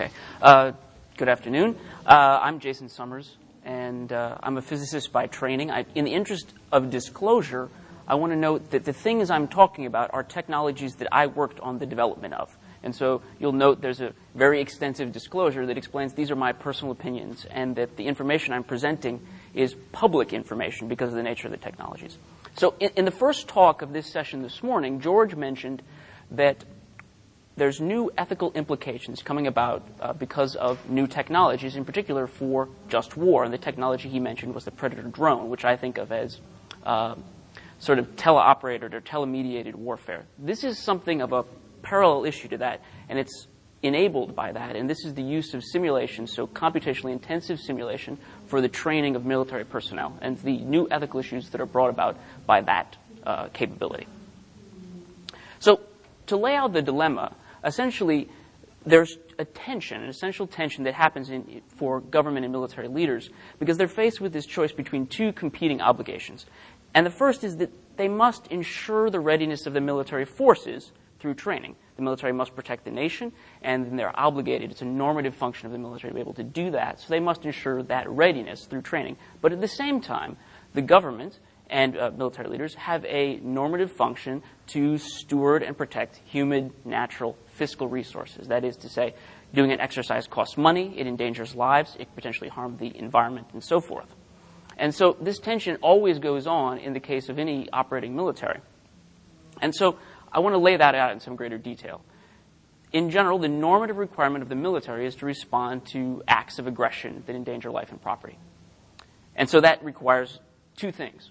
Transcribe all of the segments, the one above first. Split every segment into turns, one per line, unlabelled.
Okay. Uh, good afternoon. Uh, I'm Jason Summers, and uh, I'm a physicist by training. I, in the interest of disclosure, I want to note that the things I'm talking about are technologies that I worked on the development of. And so you'll note there's a very extensive disclosure that explains these are my personal opinions and that the information I'm presenting is public information because of the nature of the technologies. So in, in the first talk of this session this morning, George mentioned that there's new ethical implications coming about uh, because of new technologies, in particular for just war. And the technology he mentioned was the Predator drone, which I think of as uh, sort of teleoperated or telemediated warfare. This is something of a parallel issue to that, and it's enabled by that. And this is the use of simulation, so computationally intensive simulation, for the training of military personnel and the new ethical issues that are brought about by that uh, capability. So, to lay out the dilemma, essentially, there's a tension, an essential tension that happens in, for government and military leaders because they're faced with this choice between two competing obligations. And the first is that they must ensure the readiness of the military forces through training. The military must protect the nation, and they're obligated. It's a normative function of the military to be able to do that. So they must ensure that readiness through training. But at the same time, the government and uh, military leaders have a normative function to steward and protect human, natural, fiscal resources. That is to say, doing an exercise costs money, it endangers lives, it potentially harms the environment, and so forth. And so this tension always goes on in the case of any operating military. And so I want to lay that out in some greater detail. In general, the normative requirement of the military is to respond to acts of aggression that endanger life and property. And so that requires two things.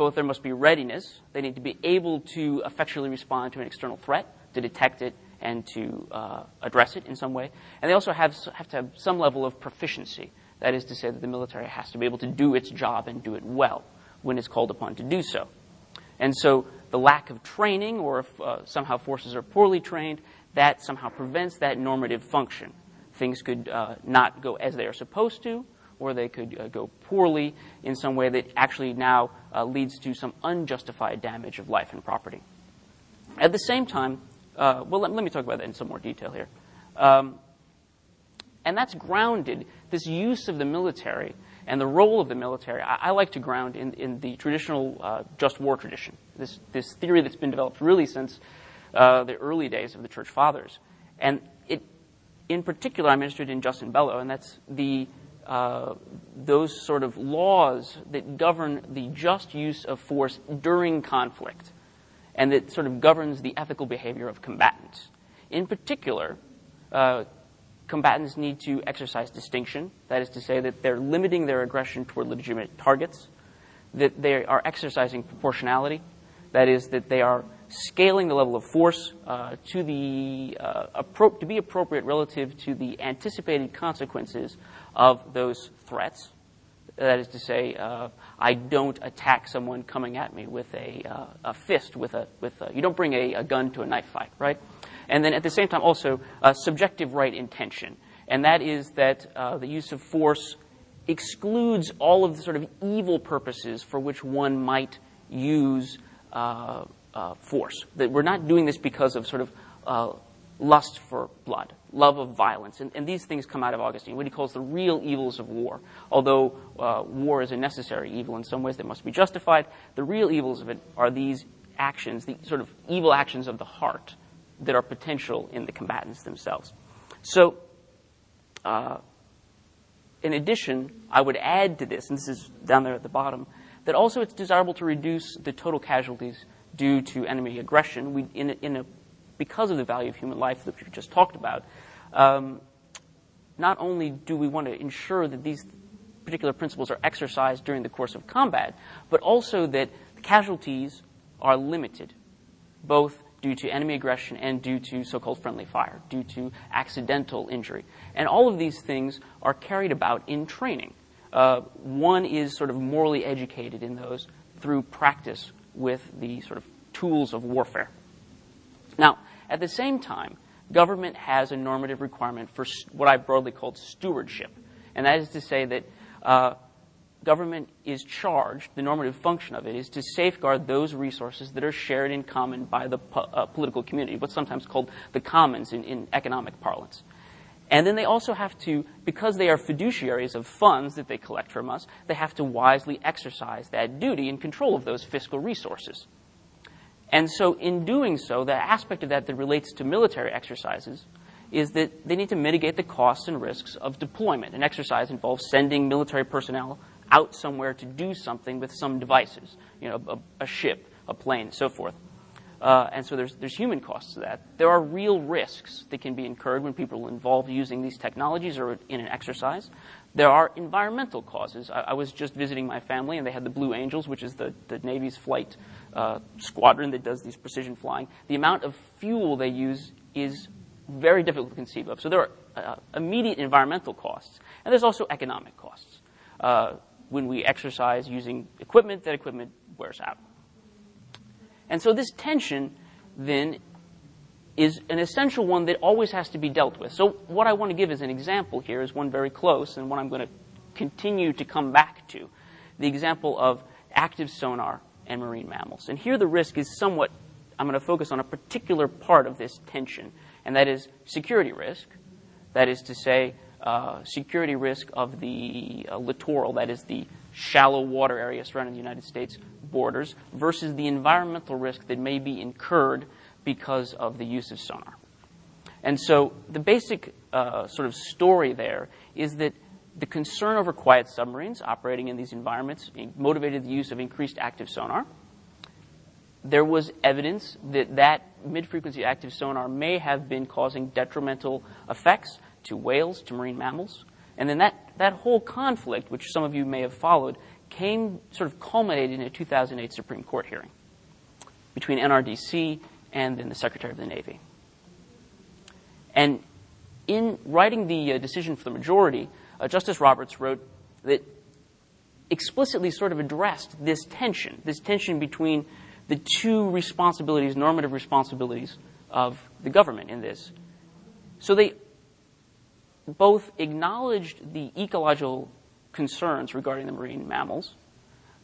Both there must be readiness, they need to be able to effectually respond to an external threat, to detect it, and to uh, address it in some way. And they also have, have to have some level of proficiency. That is to say that the military has to be able to do its job and do it well when it's called upon to do so. And so the lack of training, or if uh, somehow forces are poorly trained, that somehow prevents that normative function. Things could uh, not go as they are supposed to, or they could uh, go poorly in some way that actually now uh, leads to some unjustified damage of life and property. At the same time, uh, well, let, let, me talk about that in some more detail here. Um, and that's grounded, this use of the military and the role of the military, I, I like to ground in, in the traditional uh, just war tradition, this, this theory that's been developed really since uh, the early days of the Church Fathers. And it, in particular, I'm interested in jus in bello, and that's the, uh, those sort of laws that govern the just use of force during conflict and that sort of governs the ethical behavior of combatants. In particular, uh, combatants need to exercise distinction. That is to say, that they're limiting their aggression toward legitimate targets, that they are exercising proportionality. That is, that they are scaling the level of force uh, to, the, uh, appro- to be appropriate relative to the anticipated consequences of those threats. That is to say, uh, I don't attack someone coming at me with a, uh, a fist, with a, with a, you don't bring a, a, gun to a knife fight, right? And then at the same time, also subjective right intention. And that is that uh, the use of force excludes all of the sort of evil purposes for which one might use uh, uh, force. That we're not doing this because of sort of uh, lust for blood, love of violence. And, and, these things come out of Augustine, what he calls the real evils of war. Although uh, war is a necessary evil in some ways that must be justified, the real evils of it are these actions, the sort of evil actions of the heart that are potential in the combatants themselves. So, uh, in addition, I would add to this, and this is down there at the bottom, that also it's desirable to reduce the total casualties due to enemy aggression. We, in, a, in a because of the value of human life that we've just talked about, um, not only do we want to ensure that these particular principles are exercised during the course of combat, but also that casualties are limited, both due to enemy aggression and due to so called friendly fire, due to accidental injury. And all of these things are carried about in training. Uh, one is sort of morally educated in those through practice with the sort of tools of warfare. Now, at the same time, government has a normative requirement for what I've broadly called stewardship. And that is to say that uh, government is charged, the normative function of it is to safeguard those resources that are shared in common by the po- uh, political community, what's sometimes called the commons in, in economic parlance. And then they also have to, because they are fiduciaries of funds that they collect from us, they have to wisely exercise that duty in control of those fiscal resources. And so, in doing so, the aspect of that that relates to military exercises is that they need to mitigate the costs and risks of deployment. An exercise involves sending military personnel out somewhere to do something with some devices, you know, a, a ship, a plane, so forth. Uh, and so there's, there's human costs to that. There are real risks that can be incurred when people are involved using these technologies or in an exercise. There are environmental causes. I, I was just visiting my family, and they had the Blue Angels, which is the, the Navy's flight uh, squadron that does these precision flying. The amount of fuel they use is very difficult to conceive of. So there are uh, immediate environmental costs, and there's also economic costs. Uh, when we exercise using equipment, that equipment wears out. And so this tension then is an essential one that always has to be dealt with. So what I want to give as an example here is one very close and one I'm going to continue to come back to. The example of active sonar and marine mammals. And here the risk is somewhat, I'm going to focus on a particular part of this tension, and that is security risk. That is to say, uh, security risk of the uh, littoral, that is the shallow water area surrounding the United States borders, versus the environmental risk that may be incurred because of the use of sonar. And so the basic uh, sort of story there is that the concern over quiet submarines operating in these environments motivated the use of increased active sonar. There was evidence that that mid-frequency active sonar may have been causing detrimental effects to whales, to marine mammals. And then that, that whole conflict, which some of you may have followed, came sort of culminated in a 2008 Supreme Court hearing between NRDC and then the Secretary of the Navy. And in writing the uh, decision for the majority, uh, Justice Roberts wrote that explicitly sort of addressed this tension, this tension between the two responsibilities, normative responsibilities of the government in this. So they both acknowledged the ecological concerns regarding the marine mammals,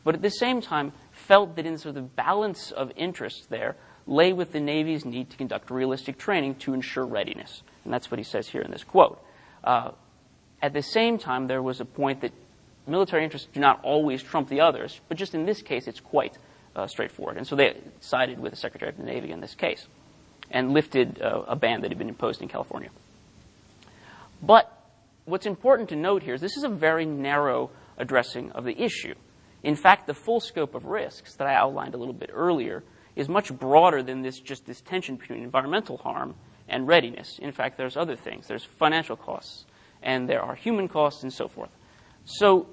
but at the same time felt that in sort of the balance of interests there lay with the Navy's need to conduct realistic training to ensure readiness. And that's what he says here in this quote. Uh, at the same time, there was a point that military interests do not always trump the others, but just in this case, it's quite uh, straightforward. And so they sided with the Secretary of the Navy in this case and lifted uh, a ban that had been imposed in California. But what's important to note here is this is a very narrow addressing of the issue. In fact, the full scope of risks that I outlined a little bit earlier is much broader than this just this tension between environmental harm and readiness. In fact, there's other things. There's financial costs, and there are human costs, and so forth. So,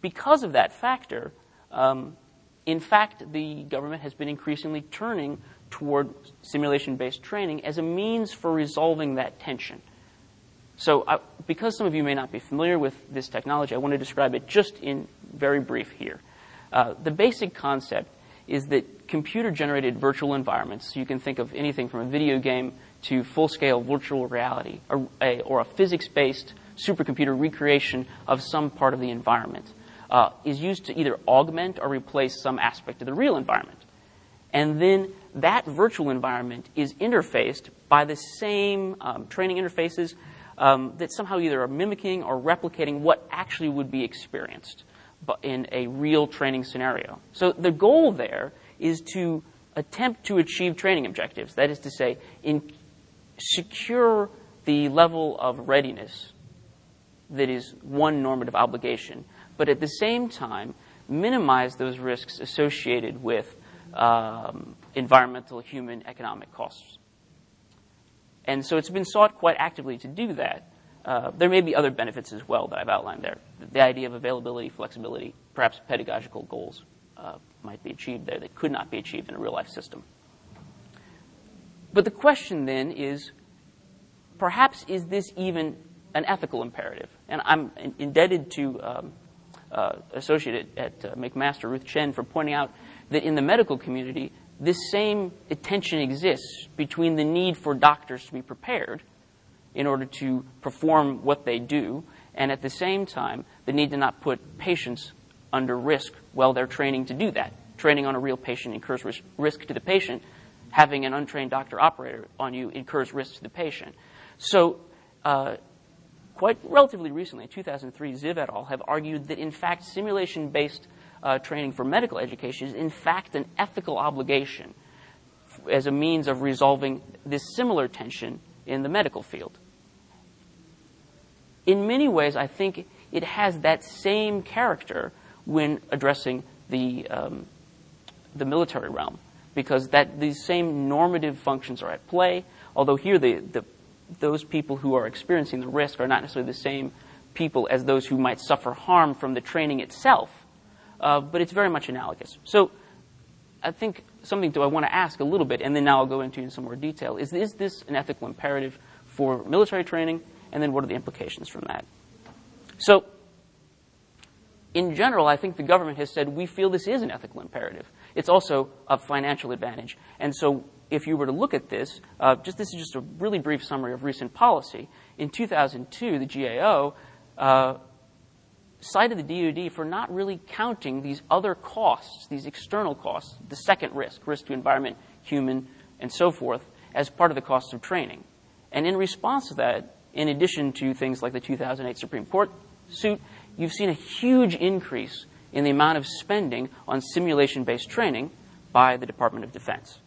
because of that factor, um, in fact, the government has been increasingly turning toward simulation based training as a means for resolving that tension. So, I, because some of you may not be familiar with this technology, I want to describe it just in very brief here. Uh, the basic concept is that computer generated virtual environments, so you can think of anything from a video game to full scale virtual reality, or a, or a physics based supercomputer recreation of some part of the environment, uh, is used to either augment or replace some aspect of the real environment. And then that virtual environment is interfaced by the same um, training interfaces um, that somehow either are mimicking or replicating what actually would be experienced in a real training scenario. So the goal there is to attempt to achieve training objectives. That is to say, in secure the level of readiness that is one normative obligation, but at the same time minimize those risks associated with um, environmental, human, economic costs. And so it's been sought quite actively to do that. Uh, there may be other benefits as well that I've outlined there. The idea of availability, flexibility, perhaps pedagogical goals uh, might be achieved there that could not be achieved in a real life system. But the question then is perhaps is this even an ethical imperative? And I'm indebted to um, uh, associate at, at uh, McMaster, Ruth Chen, for pointing out that in the medical community, this same tension exists between the need for doctors to be prepared in order to perform what they do, and at the same time, the need to not put patients under risk while they're training to do that. Training on a real patient incurs risk to the patient. Having an untrained doctor operator on you incurs risk to the patient. So, uh, quite relatively recently, in 2003, Ziv et al. have argued that, in fact, simulation based uh, training for medical education is, in fact, an ethical obligation as a means of resolving this similar tension in the medical field. In many ways, I think it has that same character when addressing the, um, the military realm, because that these same normative functions are at play. Although here, the, the, those people who are experiencing the risk are not necessarily the same people as those who might suffer harm from the training itself, uh, but it's very much analogous. So I think something do I want to ask a little bit, and then now I'll go into in some more detail. Is, is this an ethical imperative for military training, and then what are the implications from that? So, in general, I think the government has said we feel this is an ethical imperative. It's also a financial advantage. And so, if you were to look at this, uh, just this is just a really brief summary of recent policy. In 2002, the GAO uh, cited the DoD for not really counting these other costs, these external costs, the second risk, risk to environment, human, and so forth, as part of the cost of training. And in response to that, in addition to things like the 2008 Supreme Court suit, you've seen a huge increase in the amount of spending on simulation based training by the Department of Defense.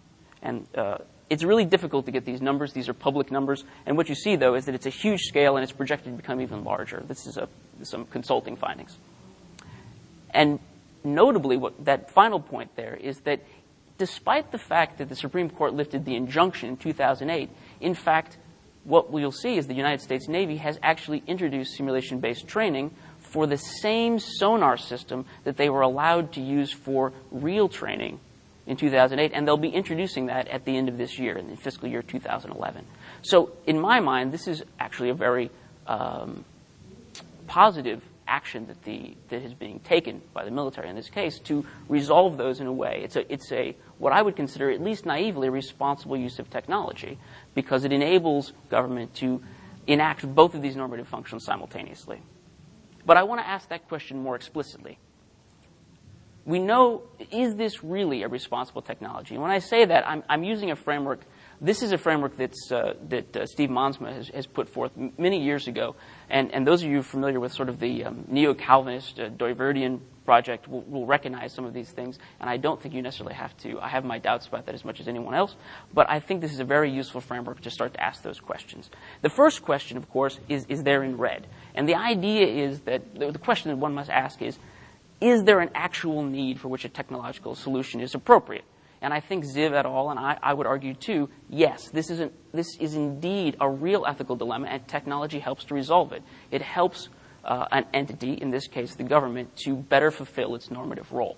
And uh, it's really difficult to get these numbers. These are public numbers. And what you see, though, is that it's a huge scale and it's projected to become even larger. This is a, some consulting findings. And notably, what, that final point there is that despite the fact that the Supreme Court lifted the injunction in 2008, in fact, what we'll see is the United States Navy has actually introduced simulation based training for the same sonar system that they were allowed to use for real training in 2008, and they'll be introducing that at the end of this year, in the fiscal year 2011. So, in my mind, this is actually a very um, positive action that, the, that is being taken by the military in this case to resolve those in a way. It's a, it's a what I would consider, at least naively, a responsible use of technology because it enables government to enact both of these normative functions simultaneously. But I want to ask that question more explicitly we know, is this really a responsible technology? And when I say that, I'm, I'm using a framework. This is a framework that's, uh, that uh, Steve Monsma has, has, put forth m- many years ago. And, and those of you familiar with sort of the um, neo Calvinist uh, Dooyeweerdian project will, will, recognize some of these things. And I don't think you necessarily have to. I have my doubts about that as much as anyone else. But I think this is a very useful framework to start to ask those questions. The first question, of course, is, is there in red. And the idea is that the, the question that one must ask is is there an actual need for which a technological solution is appropriate? And I think Ziv et al., and I, I would argue too, yes, this is, an, this is indeed a real ethical dilemma, and technology helps to resolve it. It helps uh, an entity, in this case the government, to better fulfill its normative role.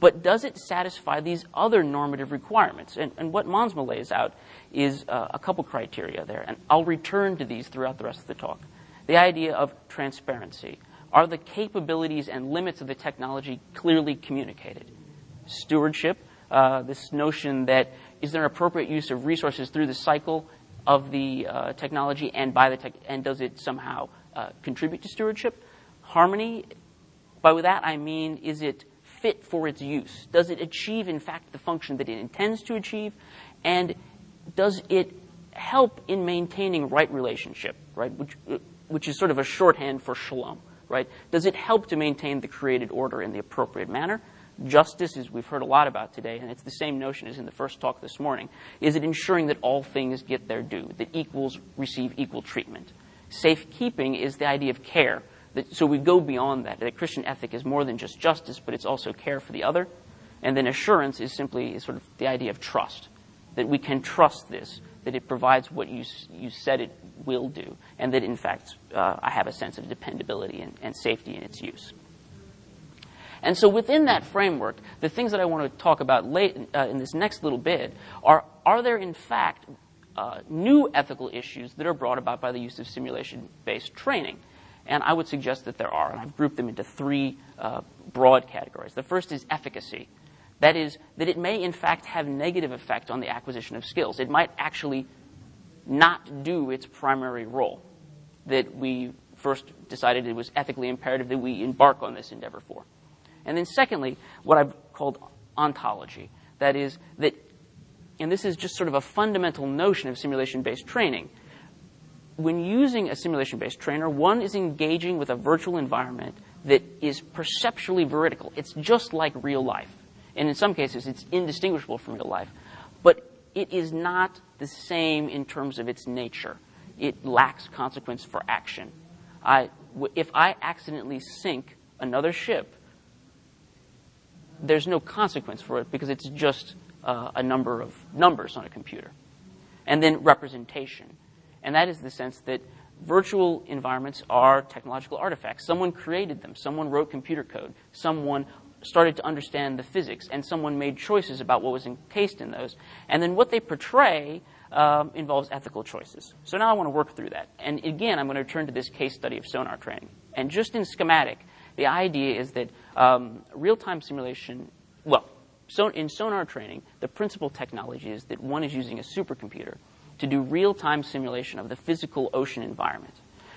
But does it satisfy these other normative requirements? And, and what Monsma lays out is uh, a couple criteria there, and I'll return to these throughout the rest of the talk. The idea of transparency, are the capabilities and limits of the technology clearly communicated? Stewardship, uh, this notion that is there an appropriate use of resources through the cycle of the uh, technology and by the tech, and does it somehow uh, contribute to stewardship? Harmony, by that I mean, is it fit for its use? Does it achieve, in fact, the function that it intends to achieve? And does it help in maintaining right relationship, right, which, uh, which is sort of a shorthand for shalom? right? Does it help to maintain the created order in the appropriate manner? Justice, as we've heard a lot about today, and it's the same notion as in the first talk this morning, is it ensuring that all things get their due, that equals receive equal treatment. Safekeeping is the idea of care. That, so we go beyond that. That Christian ethic is more than just justice, but it's also care for the other. And then assurance is simply sort of the idea of trust, that we can trust this, that it provides what you, you said it will do, and that in fact uh, I have a sense of dependability and, and safety in its use. And so within that framework, the things that I want to talk about late, uh, in this next little bit are are there in fact uh, new ethical issues that are brought about by the use of simulation based training? And I would suggest that there are, and I've grouped them into three uh, broad categories. The first is efficacy. That is, that it may in fact have negative effect on the acquisition of skills. It might actually not do its primary role that we first decided it was ethically imperative that we embark on this endeavor for. And then, secondly, what I've called ontology. That is, that, and this is just sort of a fundamental notion of simulation based training, when using a simulation based trainer, one is engaging with a virtual environment that is perceptually veridical. It's just like real life. And in some cases, it's indistinguishable from real life. But it is not the same in terms of its nature. It lacks consequence for action. I, if I accidentally sink another ship, there's no consequence for it because it's just uh, a number of numbers on a computer. And then representation. And that is the sense that virtual environments are technological artifacts. Someone created them, someone wrote computer code, someone started to understand the physics, and someone made choices about what was encased in those. And then what they portray um, involves ethical choices. So now I want to work through that. And again, I'm going to return to this case study of sonar training. And just in schematic, the idea is that um, real time simulation, well, so in sonar training, the principal technology is that one is using a supercomputer to do real time simulation of the physical ocean environment.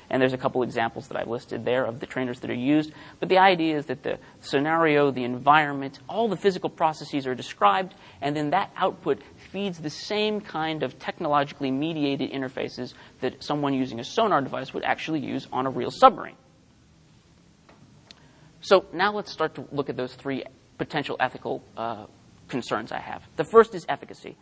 And there's a couple examples that I've listed there of the trainers that are used. But the idea is that the scenario, the environment, all the physical processes are described, and then that output feeds the same kind of technologically mediated interfaces that someone using a sonar device would actually use on a real submarine. So now let's start to look at those three potential ethical uh, concerns I have. The first is efficacy.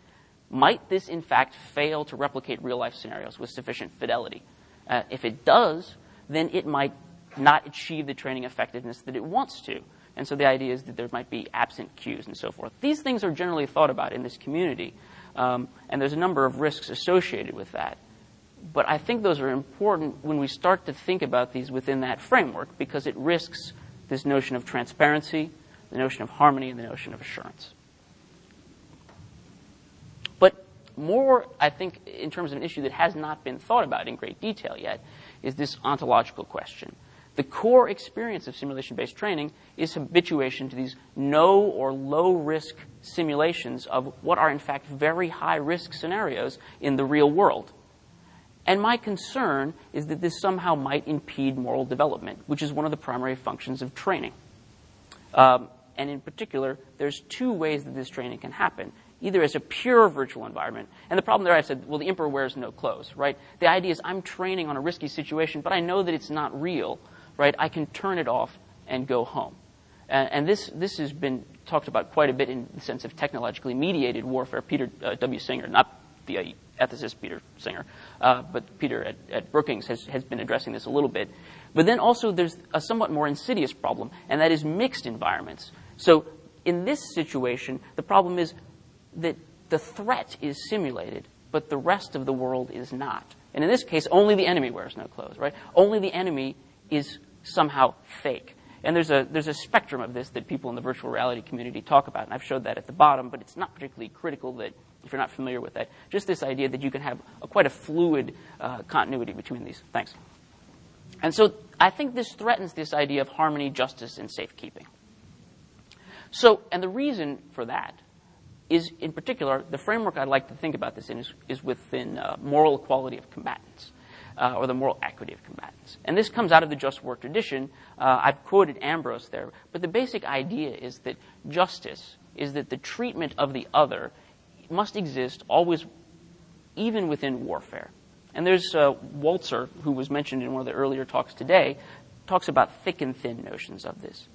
Might this, in fact, fail to replicate real life scenarios with sufficient fidelity? Uh, if it does, then it might not achieve the training effectiveness that it wants to. And so the idea is that there might be absent cues and so forth. These things are generally thought about in this community, um, and there's a number of risks associated with that. But I think those are important when we start to think about these within that framework because it risks this notion of transparency, the notion of harmony, and the notion of assurance. But more, I think, in terms of an issue that has not been thought about in great detail yet, is this ontological question. The core experience of simulation based training is habituation to these no or low risk simulations of what are, in fact, very high risk scenarios in the real world. And my concern is that this somehow might impede moral development, which is one of the primary functions of training. Um, and in particular, there's two ways that this training can happen either as a pure virtual environment. And the problem there, I said, well, the emperor wears no clothes, right? The idea is I'm training on a risky situation, but I know that it's not real, right? I can turn it off and go home. And, and this, this has been talked about quite a bit in the sense of technologically mediated warfare. Peter uh, W. Singer, not the uh, ethicist Peter Singer, uh, but Peter at, at Brookings has, has been addressing this a little bit. But then also there's a somewhat more insidious problem, and that is mixed environments. So in this situation, the problem is that the threat is simulated, but the rest of the world is not. And in this case, only the enemy wears no clothes, right? Only the enemy is somehow fake. And there's a, there's a spectrum of this that people in the virtual reality community talk about, and I've showed that at the bottom, but it's not particularly critical that, if you're not familiar with that, just this idea that you can have a, quite a fluid uh, continuity between these. Thanks. And so I think this threatens this idea of harmony, justice, and safekeeping. So, and the reason for that is, in particular, the framework I'd like to think about this in is, is within uh, moral equality of combatants. Uh, or the moral equity of combatants. And this comes out of the just war tradition. Uh, I've quoted Ambrose there, but the basic idea is that justice is that the treatment of the other must exist always, even within warfare. And there's uh, Walzer, who was mentioned in one of the earlier talks today, talks about thick and thin notions of this.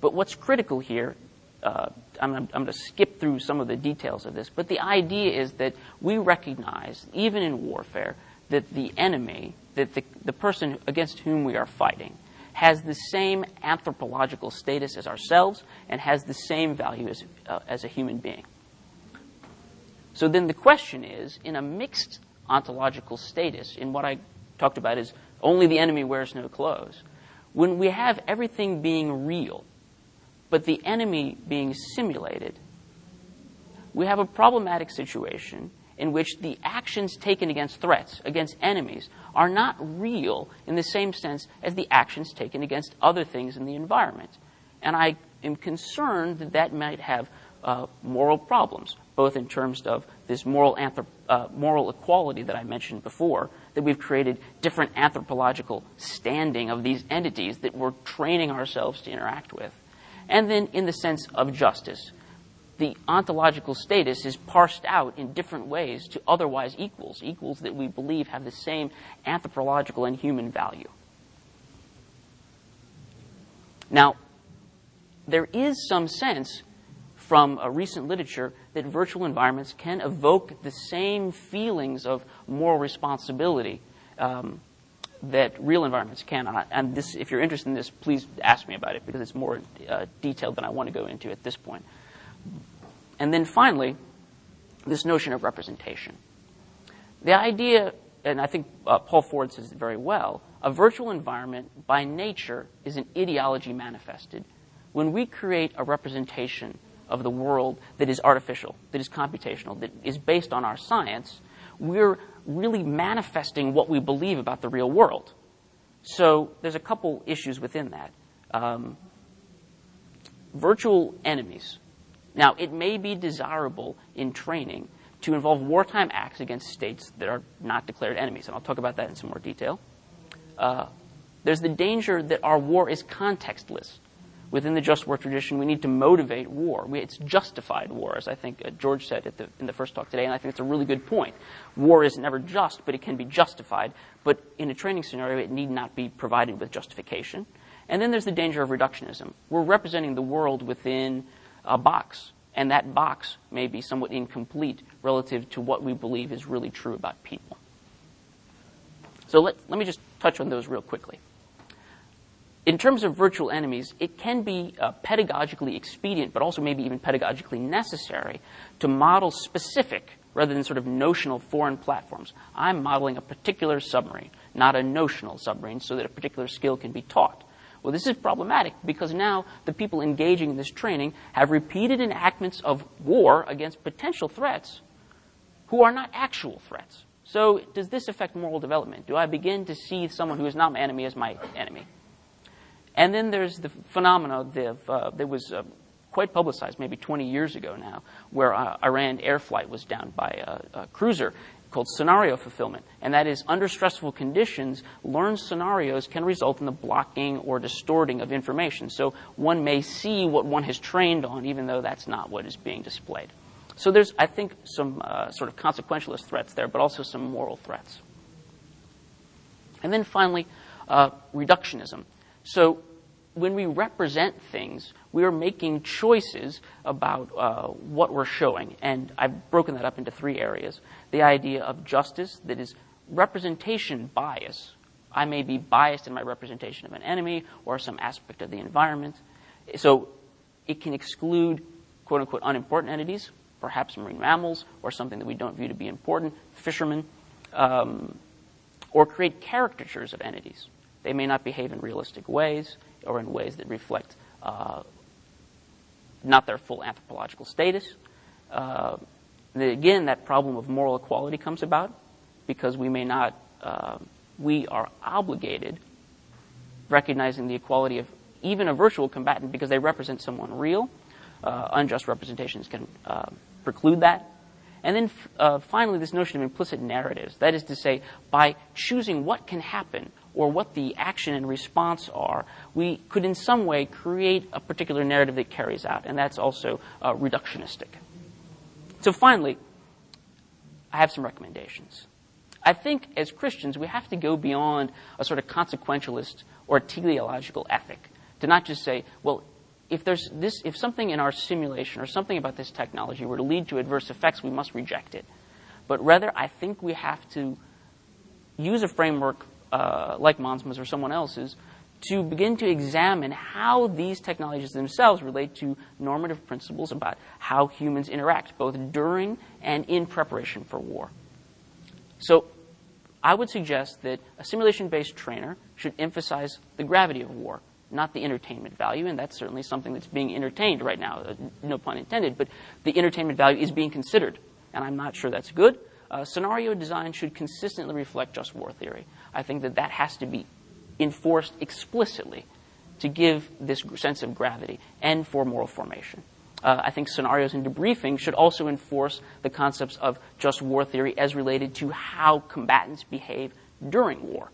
But what's critical here uh, I'm, I'm going to skip through some of the details of this, but the idea is that we recognize, even in warfare, that the enemy, that the, the person against whom we are fighting, has the same anthropological status as ourselves and has the same value as, uh, as a human being. So then the question is in a mixed ontological status, in what I talked about is only the enemy wears no clothes, when we have everything being real, but the enemy being simulated, we have a problematic situation in which the actions taken against threats, against enemies, are not real in the same sense as the actions taken against other things in the environment. And I am concerned that that might have uh, moral problems, both in terms of this moral, anthrop- uh, moral equality that I mentioned before, that we've created different anthropological standing of these entities that we're training ourselves to interact with and then in the sense of justice. the ontological status is parsed out in different ways to otherwise equals, equals that we believe have the same anthropological and human value. Now, there is some sense from a recent literature that virtual environments can evoke the same feelings of moral responsibility um, that real environments cannot. And this, if you're interested in this, please ask me about it because it's more uh, detailed than I want to go into at this point. And then finally, this notion of representation. The idea, and I think uh, Paul Ford says it very well, a virtual environment by nature is an ideology manifested. When we create a representation of the world that is artificial, that is computational, that is based on our science, we're really manifesting what we believe about the real world. So there's a couple issues within that. Um, virtual enemies. Now, it may be desirable in training to involve wartime acts against states that are not declared enemies, and I'll talk about that in some more detail. Uh, there's the danger that our war is contextless within the just war tradition, we need to motivate war. We, it's justified war, as I think uh, George said the, in the first talk today, and I think it's a really good point. War is never just, but it can be justified. But in a training scenario, it need not be provided with justification. And then there's the danger of reductionism. We're representing the world within a box, and that box may be somewhat incomplete relative to what we believe is really true about people. So let, let me just touch on those real quickly in terms of virtual enemies, it can be uh, pedagogically expedient, but also maybe even pedagogically necessary to model specific rather than sort of notional foreign platforms. I'm modeling a particular submarine, not a notional submarine, so that a particular skill can be taught. Well, this is problematic because now the people engaging in this training have repeated enactments of war against potential threats who are not actual threats. So, does this affect moral development? Do I begin to see someone who is not my enemy as my enemy? And then there's the phenomena that, uh, that was uh, quite publicized maybe 20 years ago now, where uh, Iran air flight was down by a, a, cruiser called scenario fulfillment. And that is, under stressful conditions, learned scenarios can result in the blocking or distorting of information. So one may see what one has trained on, even though that's not what is being displayed. So there's, I think, some uh, sort of consequentialist threats there, but also some moral threats. And then finally, uh, reductionism. So when we represent things, we are making choices about uh, what we're showing. And I've broken that up into three areas. The idea of justice, that is representation bias. I may be biased in my representation of an enemy or some aspect of the environment. So it can exclude quote unquote unimportant entities, perhaps marine mammals or something that we don't view to be important, fishermen, um, or create caricatures of entities. They may not behave in realistic ways or in ways that reflect uh, not their full anthropological status. Uh, again, that problem of moral equality comes about because we may not, uh, we are obligated, recognizing the equality of even a virtual combatant because they represent someone real. Uh, unjust representations can uh, preclude that. And then uh, finally, this notion of implicit narratives. That is to say, by choosing what can happen or what the action and response are, we could in some way create a particular narrative that carries out, and that's also uh, reductionistic. So finally, I have some recommendations. I think as Christians, we have to go beyond a sort of consequentialist or teleological ethic to not just say, well, if there's this, if something in our simulation or something about this technology were to lead to adverse effects, we must reject it. But rather, I think we have to use a framework uh, like Monsma's or someone else's, to begin to examine how these technologies themselves relate to normative principles about how humans interact, both during and in preparation for war. So, I would suggest that a simulation based trainer should emphasize the gravity of war, not the entertainment value, and that's certainly something that's being entertained right now, uh, no pun intended, but the entertainment value is being considered, and I'm not sure that's good. Uh, scenario design should consistently reflect just war theory. I think that that has to be enforced explicitly to give this sense of gravity and for moral formation. Uh, I think scenarios and debriefing should also enforce the concepts of just war theory as related to how combatants behave during war.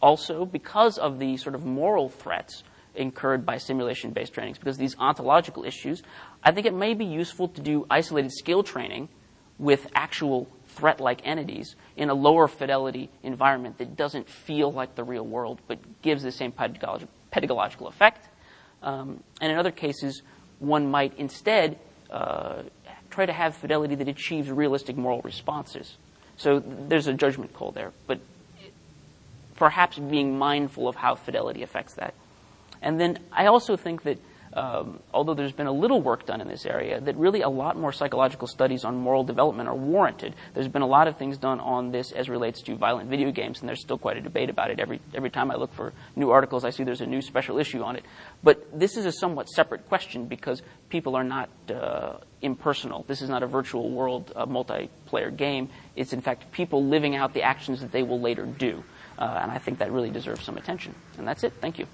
Also, because of the sort of moral threats, incurred by simulation based trainings because these ontological issues, I think it may be useful to do isolated skill training with actual threat like entities in a lower fidelity environment that doesn't feel like the real world but gives the same pedagog- pedagogical effect. Um, and in other cases, one might instead uh, try to have fidelity that achieves realistic moral responses. So there's a judgment call there, but perhaps being mindful of how fidelity affects that. And then I also think that um, although there's been a little work done in this area, that really a lot more psychological studies on moral development are warranted. There's been a lot of things done on this as relates to violent video games, and there's still quite a debate about it. Every, every time I look for new articles, I see there's a new special issue on it. But this is a somewhat separate question because people are not uh, impersonal. This is not a virtual world uh, multiplayer game. It's, in fact, people living out the actions that they will later do. Uh, and I think that really deserves some attention. And that's it. Thank you.